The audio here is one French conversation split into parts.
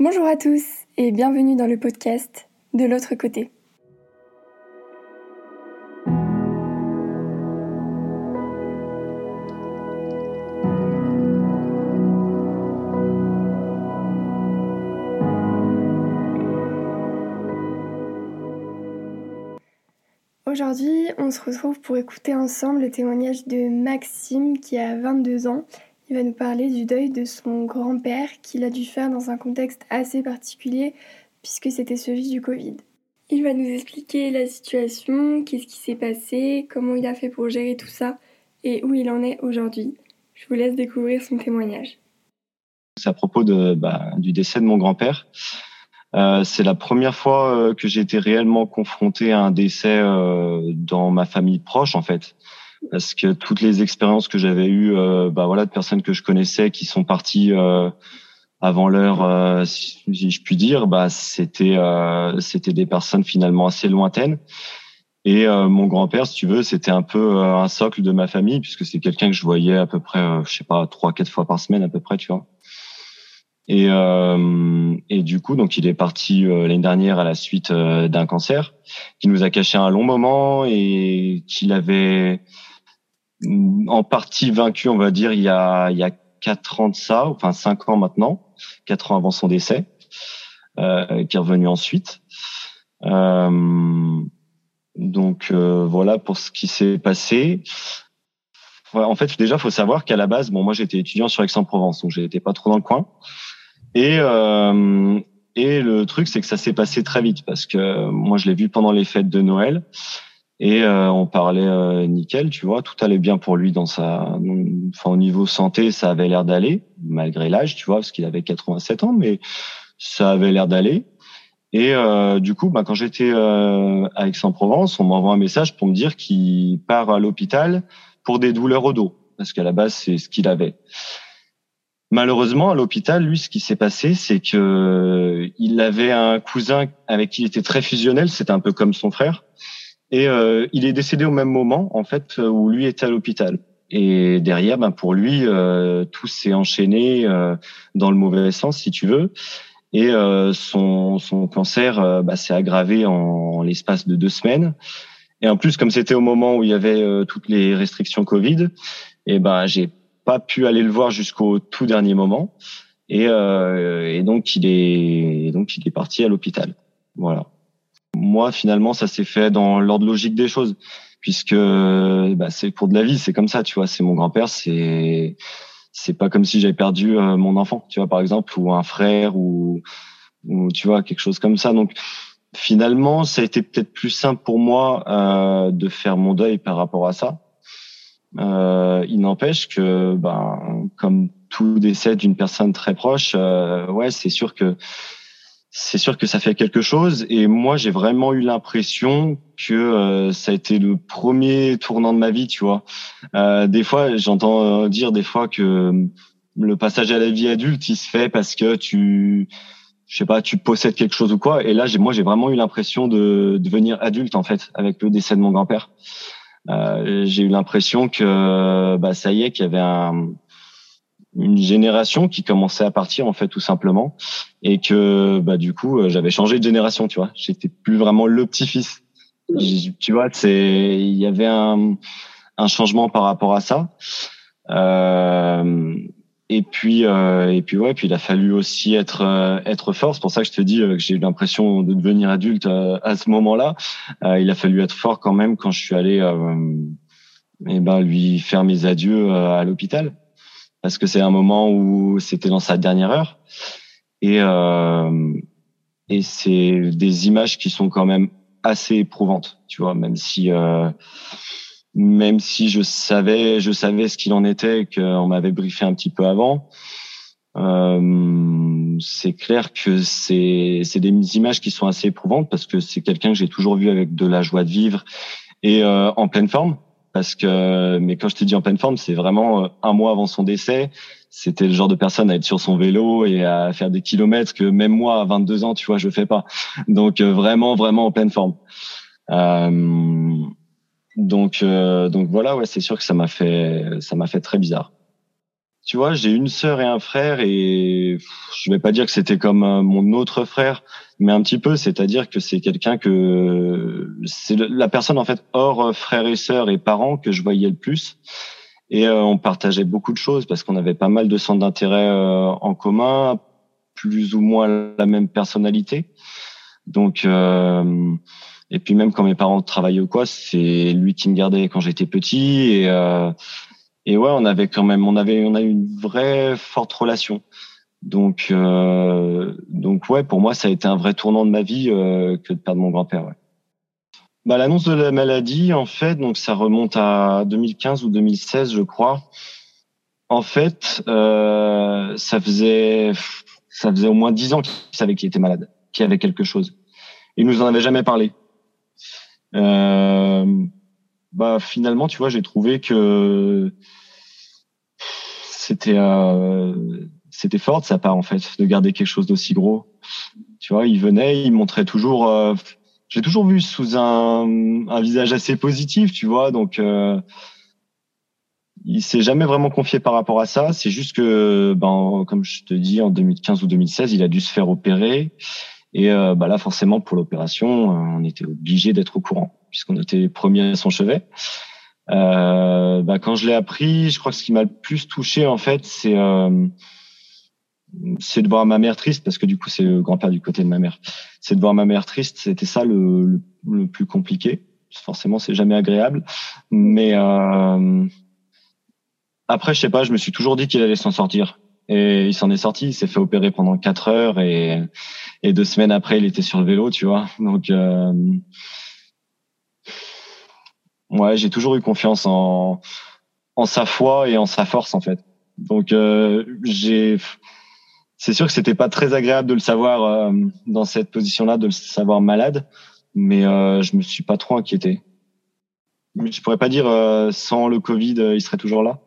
Bonjour à tous et bienvenue dans le podcast De l'autre côté. Aujourd'hui, on se retrouve pour écouter ensemble le témoignage de Maxime qui a 22 ans il va nous parler du deuil de son grand-père qu'il a dû faire dans un contexte assez particulier puisque c'était celui du Covid. Il va nous expliquer la situation, qu'est-ce qui s'est passé, comment il a fait pour gérer tout ça et où il en est aujourd'hui. Je vous laisse découvrir son témoignage. C'est à propos de, bah, du décès de mon grand-père. Euh, c'est la première fois euh, que j'ai été réellement confronté à un décès euh, dans ma famille proche, en fait parce que toutes les expériences que j'avais eues, euh, bah voilà, de personnes que je connaissais qui sont parties euh, avant l'heure, euh, si, je puis dire, bah c'était euh, c'était des personnes finalement assez lointaines. Et mon grand-père, si tu veux, c'était un peu un socle de ma famille puisque c'est quelqu'un que je voyais à peu près, je sais pas, trois quatre fois par semaine à peu près, tu vois. Et, euh, et du coup, donc il est parti l'année dernière à la suite d'un cancer qui nous a caché un long moment et qu'il avait en partie vaincu, on va dire, il y a, il y a quatre ans de ça, enfin cinq ans maintenant, quatre ans avant son décès, euh, qui est revenu ensuite. Euh, donc euh, voilà pour ce qui s'est passé. en fait, déjà, faut savoir qu'à la base, bon, moi j'étais étudiant sur Aix-en-Provence, donc j'étais pas trop dans le coin. Et euh, et le truc, c'est que ça s'est passé très vite parce que moi, je l'ai vu pendant les fêtes de Noël. Et euh, on parlait euh, nickel, tu vois, tout allait bien pour lui dans sa, enfin au niveau santé, ça avait l'air d'aller malgré l'âge, tu vois, parce qu'il avait 87 ans, mais ça avait l'air d'aller. Et euh, du coup, bah, quand j'étais à Aix-en-Provence, on m'envoie un message pour me dire qu'il part à l'hôpital pour des douleurs au dos, parce qu'à la base c'est ce qu'il avait. Malheureusement, à l'hôpital, lui, ce qui s'est passé, c'est que il avait un cousin avec qui il était très fusionnel, c'était un peu comme son frère et euh, il est décédé au même moment, en fait, où lui était à l'hôpital. Et derrière, ben pour lui, euh, tout s'est enchaîné euh, dans le mauvais sens, si tu veux. Et euh, son, son cancer euh, bah, s'est aggravé en, l'espace de deux semaines. Et en plus, comme c'était au moment où il y avait euh, toutes les restrictions Covid, et ben j'ai pas pu aller le voir jusqu'au tout dernier moment. Et, et donc il est donc il est parti à l'hôpital. Voilà moi, finalement, ça s'est fait dans l'ordre logique des choses, puisque bah, c'est pour de la vie, c'est comme ça, tu vois. C'est mon grand-père, c'est c'est pas comme si j'avais perdu euh, mon enfant, tu vois, par exemple, ou un frère, ou, ou tu vois quelque chose comme ça. Donc, finalement, ça a été peut-être plus simple pour moi euh, de faire mon deuil par rapport à ça. Euh, il n'empêche que, ben, comme tout décès d'une personne très proche, euh, ouais, c'est sûr que c'est sûr que ça fait quelque chose. Et moi, j'ai vraiment eu l'impression que euh, ça a été le premier tournant de ma vie, tu vois. Euh, des fois, j'entends dire des fois que le passage à la vie adulte, il se fait parce que tu, je sais pas, tu possèdes quelque chose ou quoi. Et là, moi, j'ai vraiment eu l'impression de devenir adulte en fait avec le décès de mon grand-père. Euh, j'ai eu l'impression que, bah, ça y est, qu'il y avait un une génération qui commençait à partir en fait tout simplement. Et que bah du coup euh, j'avais changé de génération tu vois. J'étais plus vraiment le petit-fils. Tu vois c'est il y avait un, un changement par rapport à ça. Euh, et puis euh, et puis ouais puis il a fallu aussi être euh, être fort. C'est pour ça que je te dis que j'ai eu l'impression de devenir adulte à ce moment-là. Il a fallu être fort quand même quand je suis allé et eh ben lui faire mes adieux à l'hôpital parce que c'est un moment où c'était dans sa dernière heure et euh, et c'est des images qui sont quand même assez éprouvantes, tu vois, même si euh, même si je savais je savais ce qu'il en était, qu'on m'avait briefé un petit peu avant. Euh, c'est clair que c'est des images qui sont assez éprouvantes parce que c'est quelqu'un que j'ai toujours vu avec de la joie de vivre et euh, en pleine forme parce que mais quand je te dis en pleine forme, c'est vraiment euh, un mois avant son décès. C'était le genre de personne à être sur son vélo et à faire des kilomètres que même moi à 22 ans, tu vois, je fais pas. Donc euh, vraiment vraiment en pleine forme. Euh, donc euh, donc voilà, ouais, c'est sûr que ça m'a fait ça m'a fait très bizarre. Tu vois, j'ai une sœur et un frère et je vais pas dire que c'était comme mon autre frère, mais un petit peu, c'est-à-dire que c'est quelqu'un que c'est la personne en fait hors frère et sœur et parents que je voyais le plus. Et euh, on partageait beaucoup de choses parce qu'on avait pas mal de centres d'intérêt euh, en commun, plus ou moins la même personnalité. Donc euh, et puis même quand mes parents travaillaient ou quoi, c'est lui qui me gardait quand j'étais petit et et ouais, on avait quand même, on avait, on a eu une vraie forte relation. Donc, euh, donc ouais, pour moi, ça a été un vrai tournant de ma vie euh, que de perdre mon grand-père. Ouais. Bah, l'annonce de la maladie, en fait, donc ça remonte à 2015 ou 2016, je crois. En fait, euh, ça faisait, ça faisait au moins dix ans qu'il savait qu'il était malade, qu'il avait quelque chose. Il nous en avait jamais parlé. Euh, bah finalement, tu vois, j'ai trouvé que c'était euh, c'était fort de sa part en fait de garder quelque chose d'aussi gros. Tu vois, il venait, il montrait toujours. Euh, j'ai toujours vu sous un, un visage assez positif, tu vois. Donc, euh, il s'est jamais vraiment confié par rapport à ça. C'est juste que, ben, comme je te dis, en 2015 ou 2016, il a dû se faire opérer. Et euh, bah là, forcément, pour l'opération, on était obligé d'être au courant puisqu'on était les premiers à son chevet. Euh, bah, quand je l'ai appris, je crois que ce qui m'a le plus touché en fait, c'est euh, c'est de voir ma mère triste parce que du coup c'est le grand-père du côté de ma mère. C'est de voir ma mère triste, c'était ça le, le, plus compliqué. Forcément, c'est jamais agréable, mais euh, après je sais pas, je me suis toujours dit qu'il allait s'en sortir et il s'en est sorti. Il s'est fait opérer pendant quatre heures et et deux semaines après il était sur le vélo, tu vois. Donc euh, ouais, j'ai toujours eu confiance en en sa foi et en sa force en fait. Donc euh, j'ai c'est sûr que c'était pas très agréable de le savoir euh, dans cette position-là, de le savoir malade, mais euh, je me suis pas trop inquiété. Je pourrais pas dire euh, sans le Covid, il serait toujours là,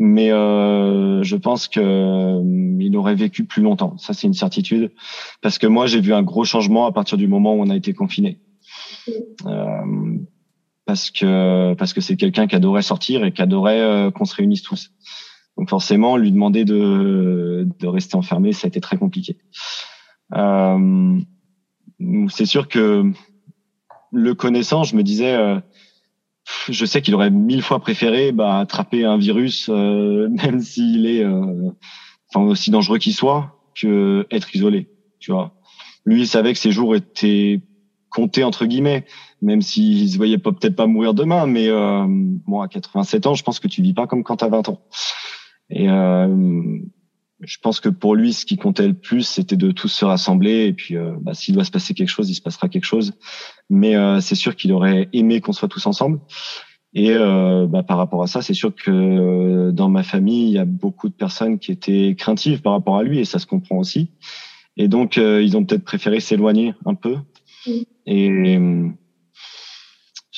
mais je pense que il aurait vécu plus longtemps. Ça, c'est une certitude, parce que moi, j'ai vu un gros changement à partir du moment où on a été confiné parce que parce que c'est quelqu'un qui adorait sortir et qui adorait euh, qu'on se réunisse tous. Donc forcément, lui demander de de rester enfermé, ça a été très compliqué. Euh, c'est sûr que le connaissant, je me disais, euh, je sais qu'il aurait mille fois préféré bah, attraper un virus, euh, même s'il est enfin aussi dangereux qu'il soit, que être isolé. Tu vois. Lui, il savait que ses jours étaient comptés entre guillemets même s'il se voyait peut-être pas mourir demain, mais euh, bon, à 87 ans, je pense que tu vis pas comme quand tu as 20 ans. Et euh, je pense que pour lui, ce qui comptait le plus, c'était de tous se rassembler. Et puis, euh, bah, s'il doit se passer quelque chose, il se passera quelque chose. Mais euh, c'est sûr qu'il aurait aimé qu'on soit tous ensemble. Et euh, bah, par rapport à ça, c'est sûr que dans ma famille, il y a beaucoup de personnes qui étaient craintives par rapport à lui, et ça se comprend aussi. Et donc, ils ont peut-être préféré s'éloigner un peu. Et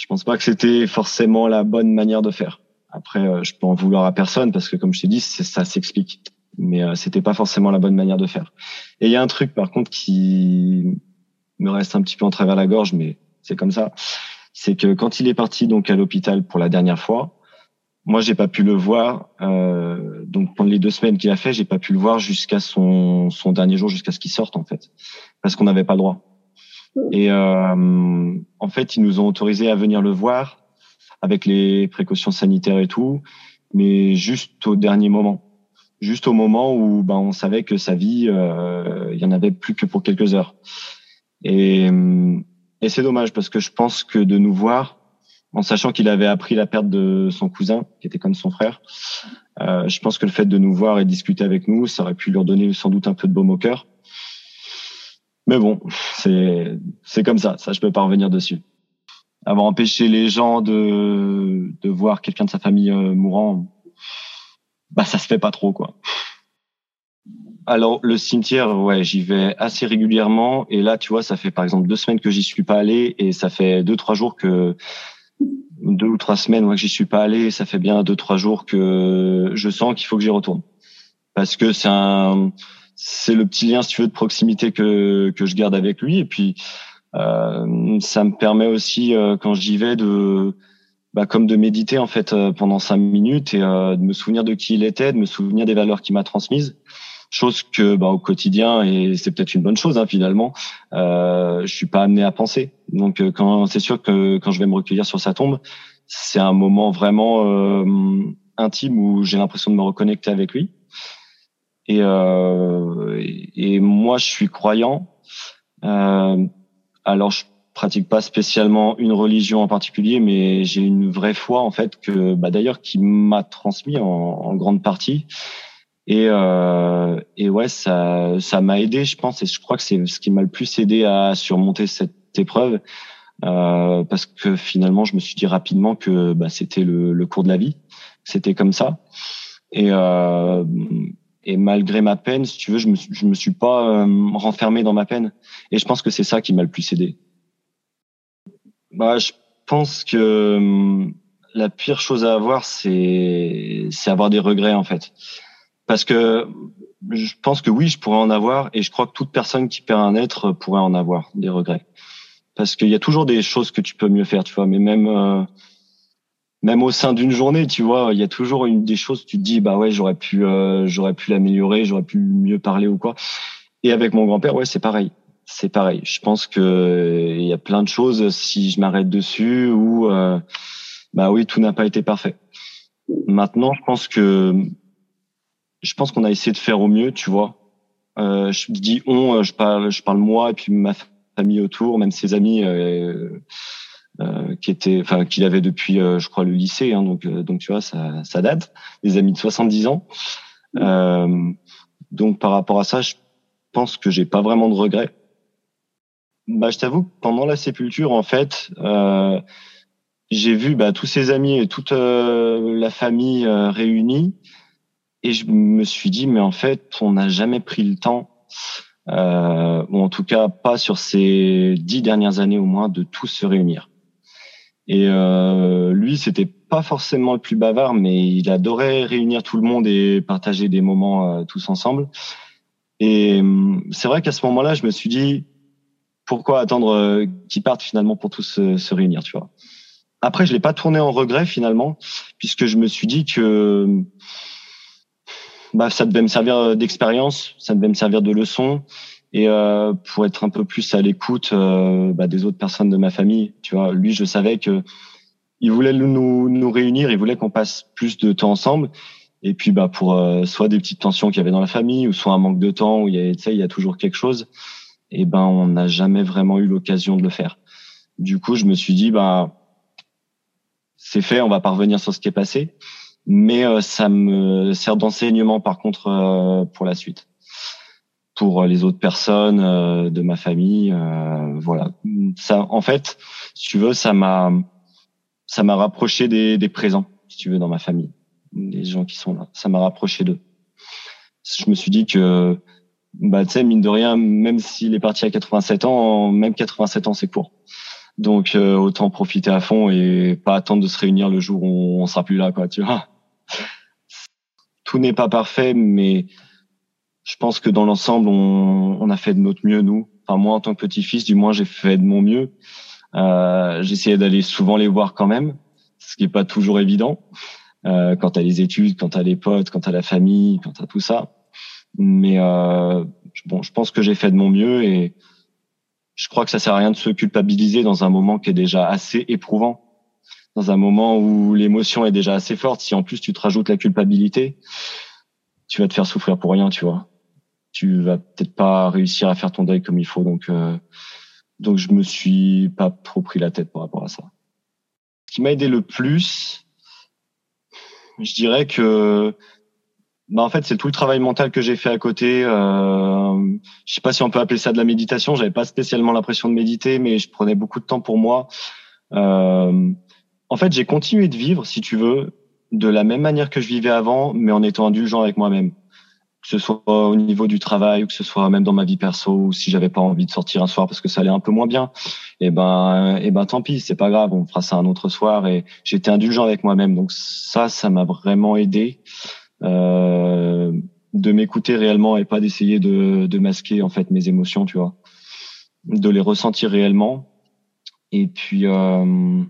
je pense pas que c'était forcément la bonne manière de faire. Après, euh, je peux en vouloir à personne parce que, comme je t'ai dit, ça s'explique. Mais euh, c'était pas forcément la bonne manière de faire. Et il y a un truc, par contre, qui me reste un petit peu en travers la gorge, mais c'est comme ça. C'est que quand il est parti donc à l'hôpital pour la dernière fois, moi j'ai pas pu le voir. Euh, donc pendant les deux semaines qu'il a fait, j'ai pas pu le voir jusqu'à son son dernier jour, jusqu'à ce qu'il sorte en fait, parce qu'on n'avait pas le droit. Et euh, en fait, ils nous ont autorisé à venir le voir avec les précautions sanitaires et tout, mais juste au dernier moment, juste au moment où ben, on savait que sa vie, euh, il y en avait plus que pour quelques heures. Et, et c'est dommage parce que je pense que de nous voir, en sachant qu'il avait appris la perte de son cousin, qui était comme son frère, euh, je pense que le fait de nous voir et discuter avec nous, ça aurait pu lui redonner sans doute un peu de baume au cœur. Mais bon, c'est c'est comme ça. Ça, je peux pas revenir dessus. Avoir empêché les gens de de voir quelqu'un de sa famille euh, mourant, bah ça se fait pas trop quoi. Alors le cimetière, ouais, j'y vais assez régulièrement. Et là, tu vois, ça fait par exemple deux semaines que j'y suis pas allé, et ça fait deux trois jours que deux ou trois semaines ouais, que j'y suis pas allé. Ça fait bien deux trois jours que je sens qu'il faut que j'y retourne parce que c'est un c'est le petit lien, si tu veux, de proximité que que je garde avec lui. Et puis, euh, ça me permet aussi, euh, quand j'y vais, de bah, comme de méditer en fait pendant cinq minutes et de me souvenir de qui il était, de me souvenir des valeurs qu'il m'a transmises. Chose que bah, au quotidien et c'est peut-être une bonne chose hein, finalement euh, je suis pas amené à penser. Donc euh, quand c'est sûr que quand je vais me recueillir sur sa tombe c'est un moment vraiment euh, intime où j'ai l'impression de me reconnecter avec lui et, euh, et, moi je suis croyant. Euh, alors je pratique pas spécialement une religion en particulier mais j'ai une vraie foi en fait que bah, d'ailleurs qui m'a transmis en, en grande partie. Et, euh, et ouais, ça, ça m'a aidé, je pense, et je crois que c'est ce qui m'a le plus aidé à surmonter cette épreuve, euh, parce que finalement, je me suis dit rapidement que bah, c'était le, le, cours de la vie, c'était comme ça. Et, euh, et malgré ma peine, si tu veux, je me, je me suis pas euh, renfermé dans ma peine. Et je pense que c'est ça qui m'a le plus aidé. Bah, je pense que hum, la pire chose à avoir, c'est c'est avoir des regrets en fait parce que je pense que oui, je pourrais en avoir et je crois que toute personne qui perd un être pourrait en avoir des regrets. Parce qu'il y a toujours des choses que tu peux mieux faire, tu vois, mais même euh, même au sein d'une journée, tu vois, il y a toujours une des choses tu te dis bah ouais, j'aurais pu euh, j'aurais pu l'améliorer, j'aurais pu mieux parler ou quoi. Et avec mon grand-père, ouais, c'est pareil. C'est pareil. Je pense que il y a plein de choses si je m'arrête dessus ou euh, bah oui, tout n'a pas été parfait. Maintenant, je pense que je pense qu'on a essayé de faire au mieux, tu vois. Euh, je dis on, je parle, je parle moi et puis ma famille autour, même ses amis euh, euh, qui étaient, enfin qu'il avait depuis, euh, je crois, le lycée. Hein, donc, euh, donc tu vois, ça, ça date. Des amis de 70 ans. donc par rapport à ça, je pense que j'ai pas vraiment de regrets. Bah, je t'avoue, pendant la sépulture, en fait, j'ai vu bah, tous ses amis et toute la famille réunis. Et je me suis dit, mais en fait, on n'a jamais pris le temps, euh, ou en tout cas pas sur ces dix dernières années au moins, de tous se réunir. Et euh, lui, c'était pas forcément le plus bavard, mais il adorait réunir tout le monde et partager des moments euh, tous ensemble. Et hum, c'est vrai qu'à ce moment-là, je me suis dit, pourquoi attendre euh, qu'ils partent finalement pour tous se, se réunir, tu vois. Après, je l'ai pas tourné en regret finalement, puisque je me suis dit que bah, ça devait me servir euh, d'expérience, ça devait me servir de leçon et euh, pour être un peu plus à l'écoute euh, bah, des autres personnes de ma famille. Tu vois, lui, je savais que il voulait nous, nous réunir, il voulait qu'on passe plus de temps ensemble. Et puis, bah, pour euh, soit des petites tensions qu'il y avait dans la famille, ou soit un manque de temps, où il y a, il y a toujours quelque chose. Et ben, on n'a jamais vraiment eu l'occasion de le faire. Du coup, je me suis dit, bah, c'est fait, on va pas revenir sur ce qui est passé mais euh, ça me sert d'enseignement par contre euh, pour la suite pour les autres personnes euh, de ma famille voilà. Ça en fait si tu veux ça m'a ça m'a rapproché des, des présents si tu veux dans ma famille. Des gens qui sont là. Ça m'a rapproché d'eux. Je me suis dit que bah tu sais mine de rien même s'il est parti à 87 ans même 87 ans c'est court. Donc autant profiter à fond et pas attendre de se réunir le jour où on sera plus là quoi tu vois. Tout n'est pas parfait, mais je pense que dans l'ensemble, on, on, a fait de notre mieux, nous. Enfin, moi, en tant que petit-fils, du moins, j'ai fait de mon mieux. Euh, J'essayais d'aller souvent les voir quand même, ce qui est pas toujours évident. Euh, quand t'as les études, quand t'as les potes, quand t'as la famille, quand t'as tout ça. Mais euh, bon, je pense que j'ai fait de mon mieux et je crois que ça sert à rien de se culpabiliser dans un moment qui est déjà assez éprouvant dans un moment où l'émotion est déjà assez forte, si en plus tu te rajoutes la culpabilité, tu vas te faire souffrir pour rien, tu vois. Tu vas peut-être pas réussir à faire ton deuil comme il faut, donc euh, donc je me suis pas trop pris la tête par rapport à ça. Ce qui m'a aidé le plus, je dirais que bah en fait c'est tout le travail mental que j'ai fait à côté. Euh, je sais pas si on peut appeler ça de la méditation. J'avais pas spécialement l'impression de méditer, mais je prenais beaucoup de temps pour moi. Euh, en fait, j'ai continué de vivre, si tu veux, de la même manière que je vivais avant, mais en étant indulgent avec moi-même. Que ce soit au niveau du travail, ou que ce soit même dans ma vie perso, ou si j'avais pas envie de sortir un soir parce que ça allait un peu moins bien, et eh ben, et eh ben, tant pis, c'est pas grave, on fera ça un autre soir. Et j'étais indulgent avec moi-même, donc ça, ça m'a vraiment aidé euh, de m'écouter réellement et pas d'essayer de, de masquer en fait mes émotions, tu vois, de les ressentir réellement. Et puis. Euh,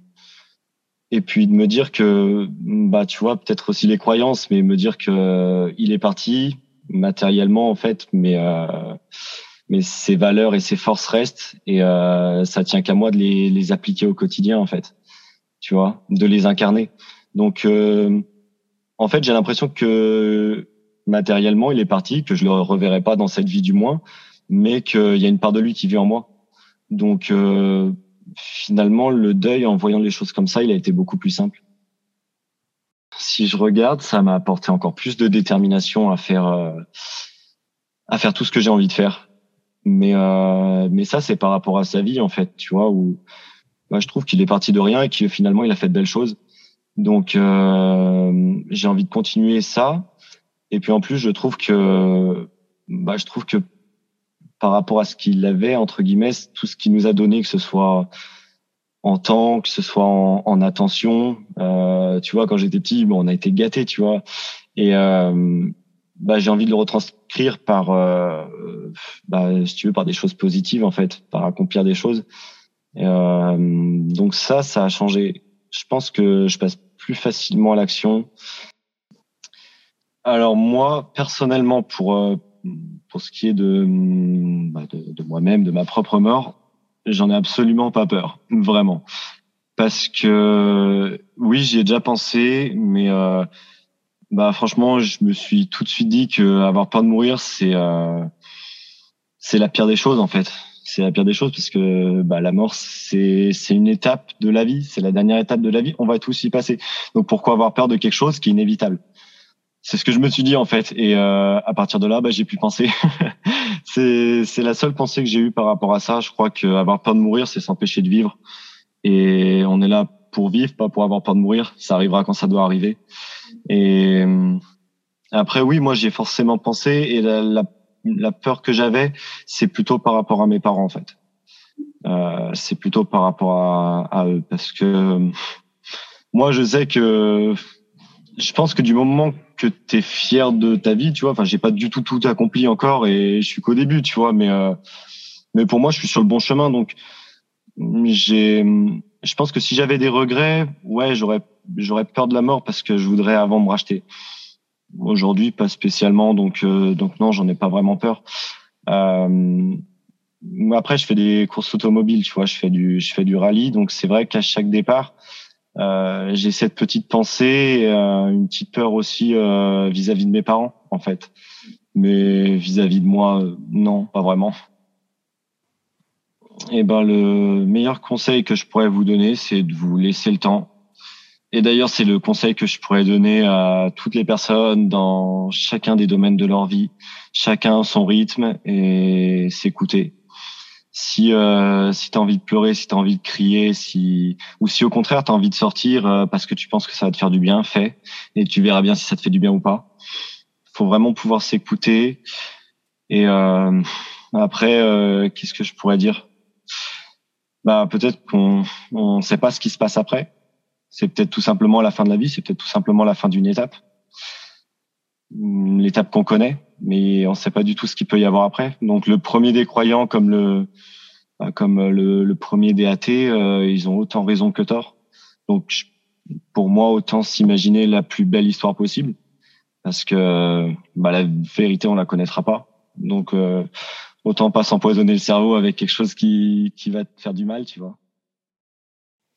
et puis de me dire que bah tu vois peut-être aussi les croyances mais me dire que euh, il est parti matériellement en fait mais euh, mais ses valeurs et ses forces restent et euh, ça tient qu'à moi de les, les appliquer au quotidien en fait. Tu vois de les incarner. Donc euh, en fait j'ai l'impression que matériellement il est parti que je le reverrai pas dans cette vie du moins mais qu'il y a une part de lui qui vit en moi. Donc euh, finalement, le deuil, en voyant les choses comme ça, il a été beaucoup plus simple. Si je regarde, ça m'a apporté encore plus de détermination à faire, euh, à faire tout ce que j'ai envie de faire. Mais, euh, mais ça, c'est par rapport à sa vie, en fait, tu vois, où moi, je trouve qu'il est parti de rien et que finalement, il a fait de belles choses. Donc, euh, j'ai envie de continuer ça. Et puis, en plus, je trouve que, bah, je trouve que par rapport à ce qu'il avait entre guillemets tout ce qu'il nous a donné que ce soit en temps que ce soit en, en attention. Euh, tu vois quand j'étais petit bon on a été gâtés tu vois. Et euh, bah, j'ai envie de le retranscrire par euh, bah, si tu veux par des choses positives en fait par accomplir des choses. Et, euh, donc ça ça a changé. Je pense que je passe plus facilement à l'action. Alors moi personnellement pour euh, pour ce qui est de, bah, de, de moi-même, de ma propre mort, j'en ai absolument pas peur, vraiment. Parce que oui, j'y ai déjà pensé, mais euh, bah franchement, je me suis tout de suite dit que avoir peur de mourir, c'est euh, c'est la pire des choses en fait. C'est la pire des choses parce que bah, la mort, c'est c'est une étape de la vie, c'est la dernière étape de la vie. On va tous y passer. Donc pourquoi avoir peur de quelque chose qui est inévitable? C'est ce que je me suis dit en fait. Et euh, à partir de là, bah, j'ai pu penser. c'est la seule pensée que j'ai eue par rapport à ça. Je crois qu'avoir peur de mourir, c'est s'empêcher de vivre. Et on est là pour vivre, pas pour avoir peur de mourir. Ça arrivera quand ça doit arriver. Et euh, après, oui, moi, j'ai forcément pensé. Et la, la, peur que j'avais, c'est plutôt par rapport à mes parents en fait. Euh, c'est plutôt par rapport à eux parce que moi, je sais que je pense que du moment que tu es fier de ta vie, tu vois, enfin, j'ai pas du tout tout accompli encore et je suis qu'au début, tu vois, mais euh, mais pour moi, je suis sur le bon chemin, donc j'ai, je pense que si j'avais des regrets, ouais, j'aurais j'aurais peur de la mort parce que je voudrais avant me racheter. Aujourd'hui, pas spécialement, donc euh, donc non, j'en ai pas vraiment peur. Euh, après, je fais des courses automobiles, tu vois, je fais du je fais du rallye, donc c'est vrai qu'à chaque départ euh, j'ai cette petite pensée, euh, une petite peur aussi euh, vis-à-vis de mes parents, en fait. Mais vis-à-vis de moi, non, pas vraiment. Et eh ben, le meilleur conseil que je pourrais vous donner, c'est de vous laisser le temps. Et d'ailleurs, c'est le conseil que je pourrais donner à toutes les personnes dans chacun des domaines de leur vie, chacun son rythme et s'écouter si euh, si tu as envie de pleurer, si tu as envie de crier, si ou si au contraire tu as envie de sortir euh, parce que tu penses que ça va te faire du bien, fais et tu verras bien si ça te fait du bien ou pas. Faut vraiment pouvoir s'écouter et euh, après euh, qu'est-ce que je pourrais dire? Bah peut-être qu'on on sait pas ce qui se passe après. C'est peut-être tout simplement la fin de la vie, c'est peut-être tout simplement la fin d'une étape. L'étape qu'on connaît, mais on ne sait pas du tout ce qu'il peut y avoir après. Donc le premier des croyants comme le bah, comme le, le, premier des athées, euh, ils ont autant raison que tort. Donc pour moi, autant s'imaginer la plus belle histoire possible, parce que bah, la vérité on la connaîtra pas. Donc euh, autant pas s'empoisonner le cerveau avec quelque chose qui qui va te faire du mal, tu vois.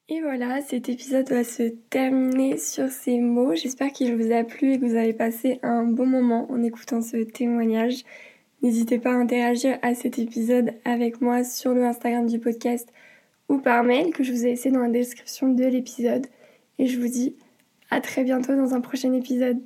Et voilà, cet épisode va se terminer sur ces mots. J'espère qu'il vous a plu et que vous avez passé un bon moment en écoutant ce témoignage. N'hésitez pas à interagir à cet épisode avec moi sur le Instagram du podcast ou par mail que je vous ai laissé dans la description de l'épisode. Et je vous dis à très bientôt dans un prochain épisode.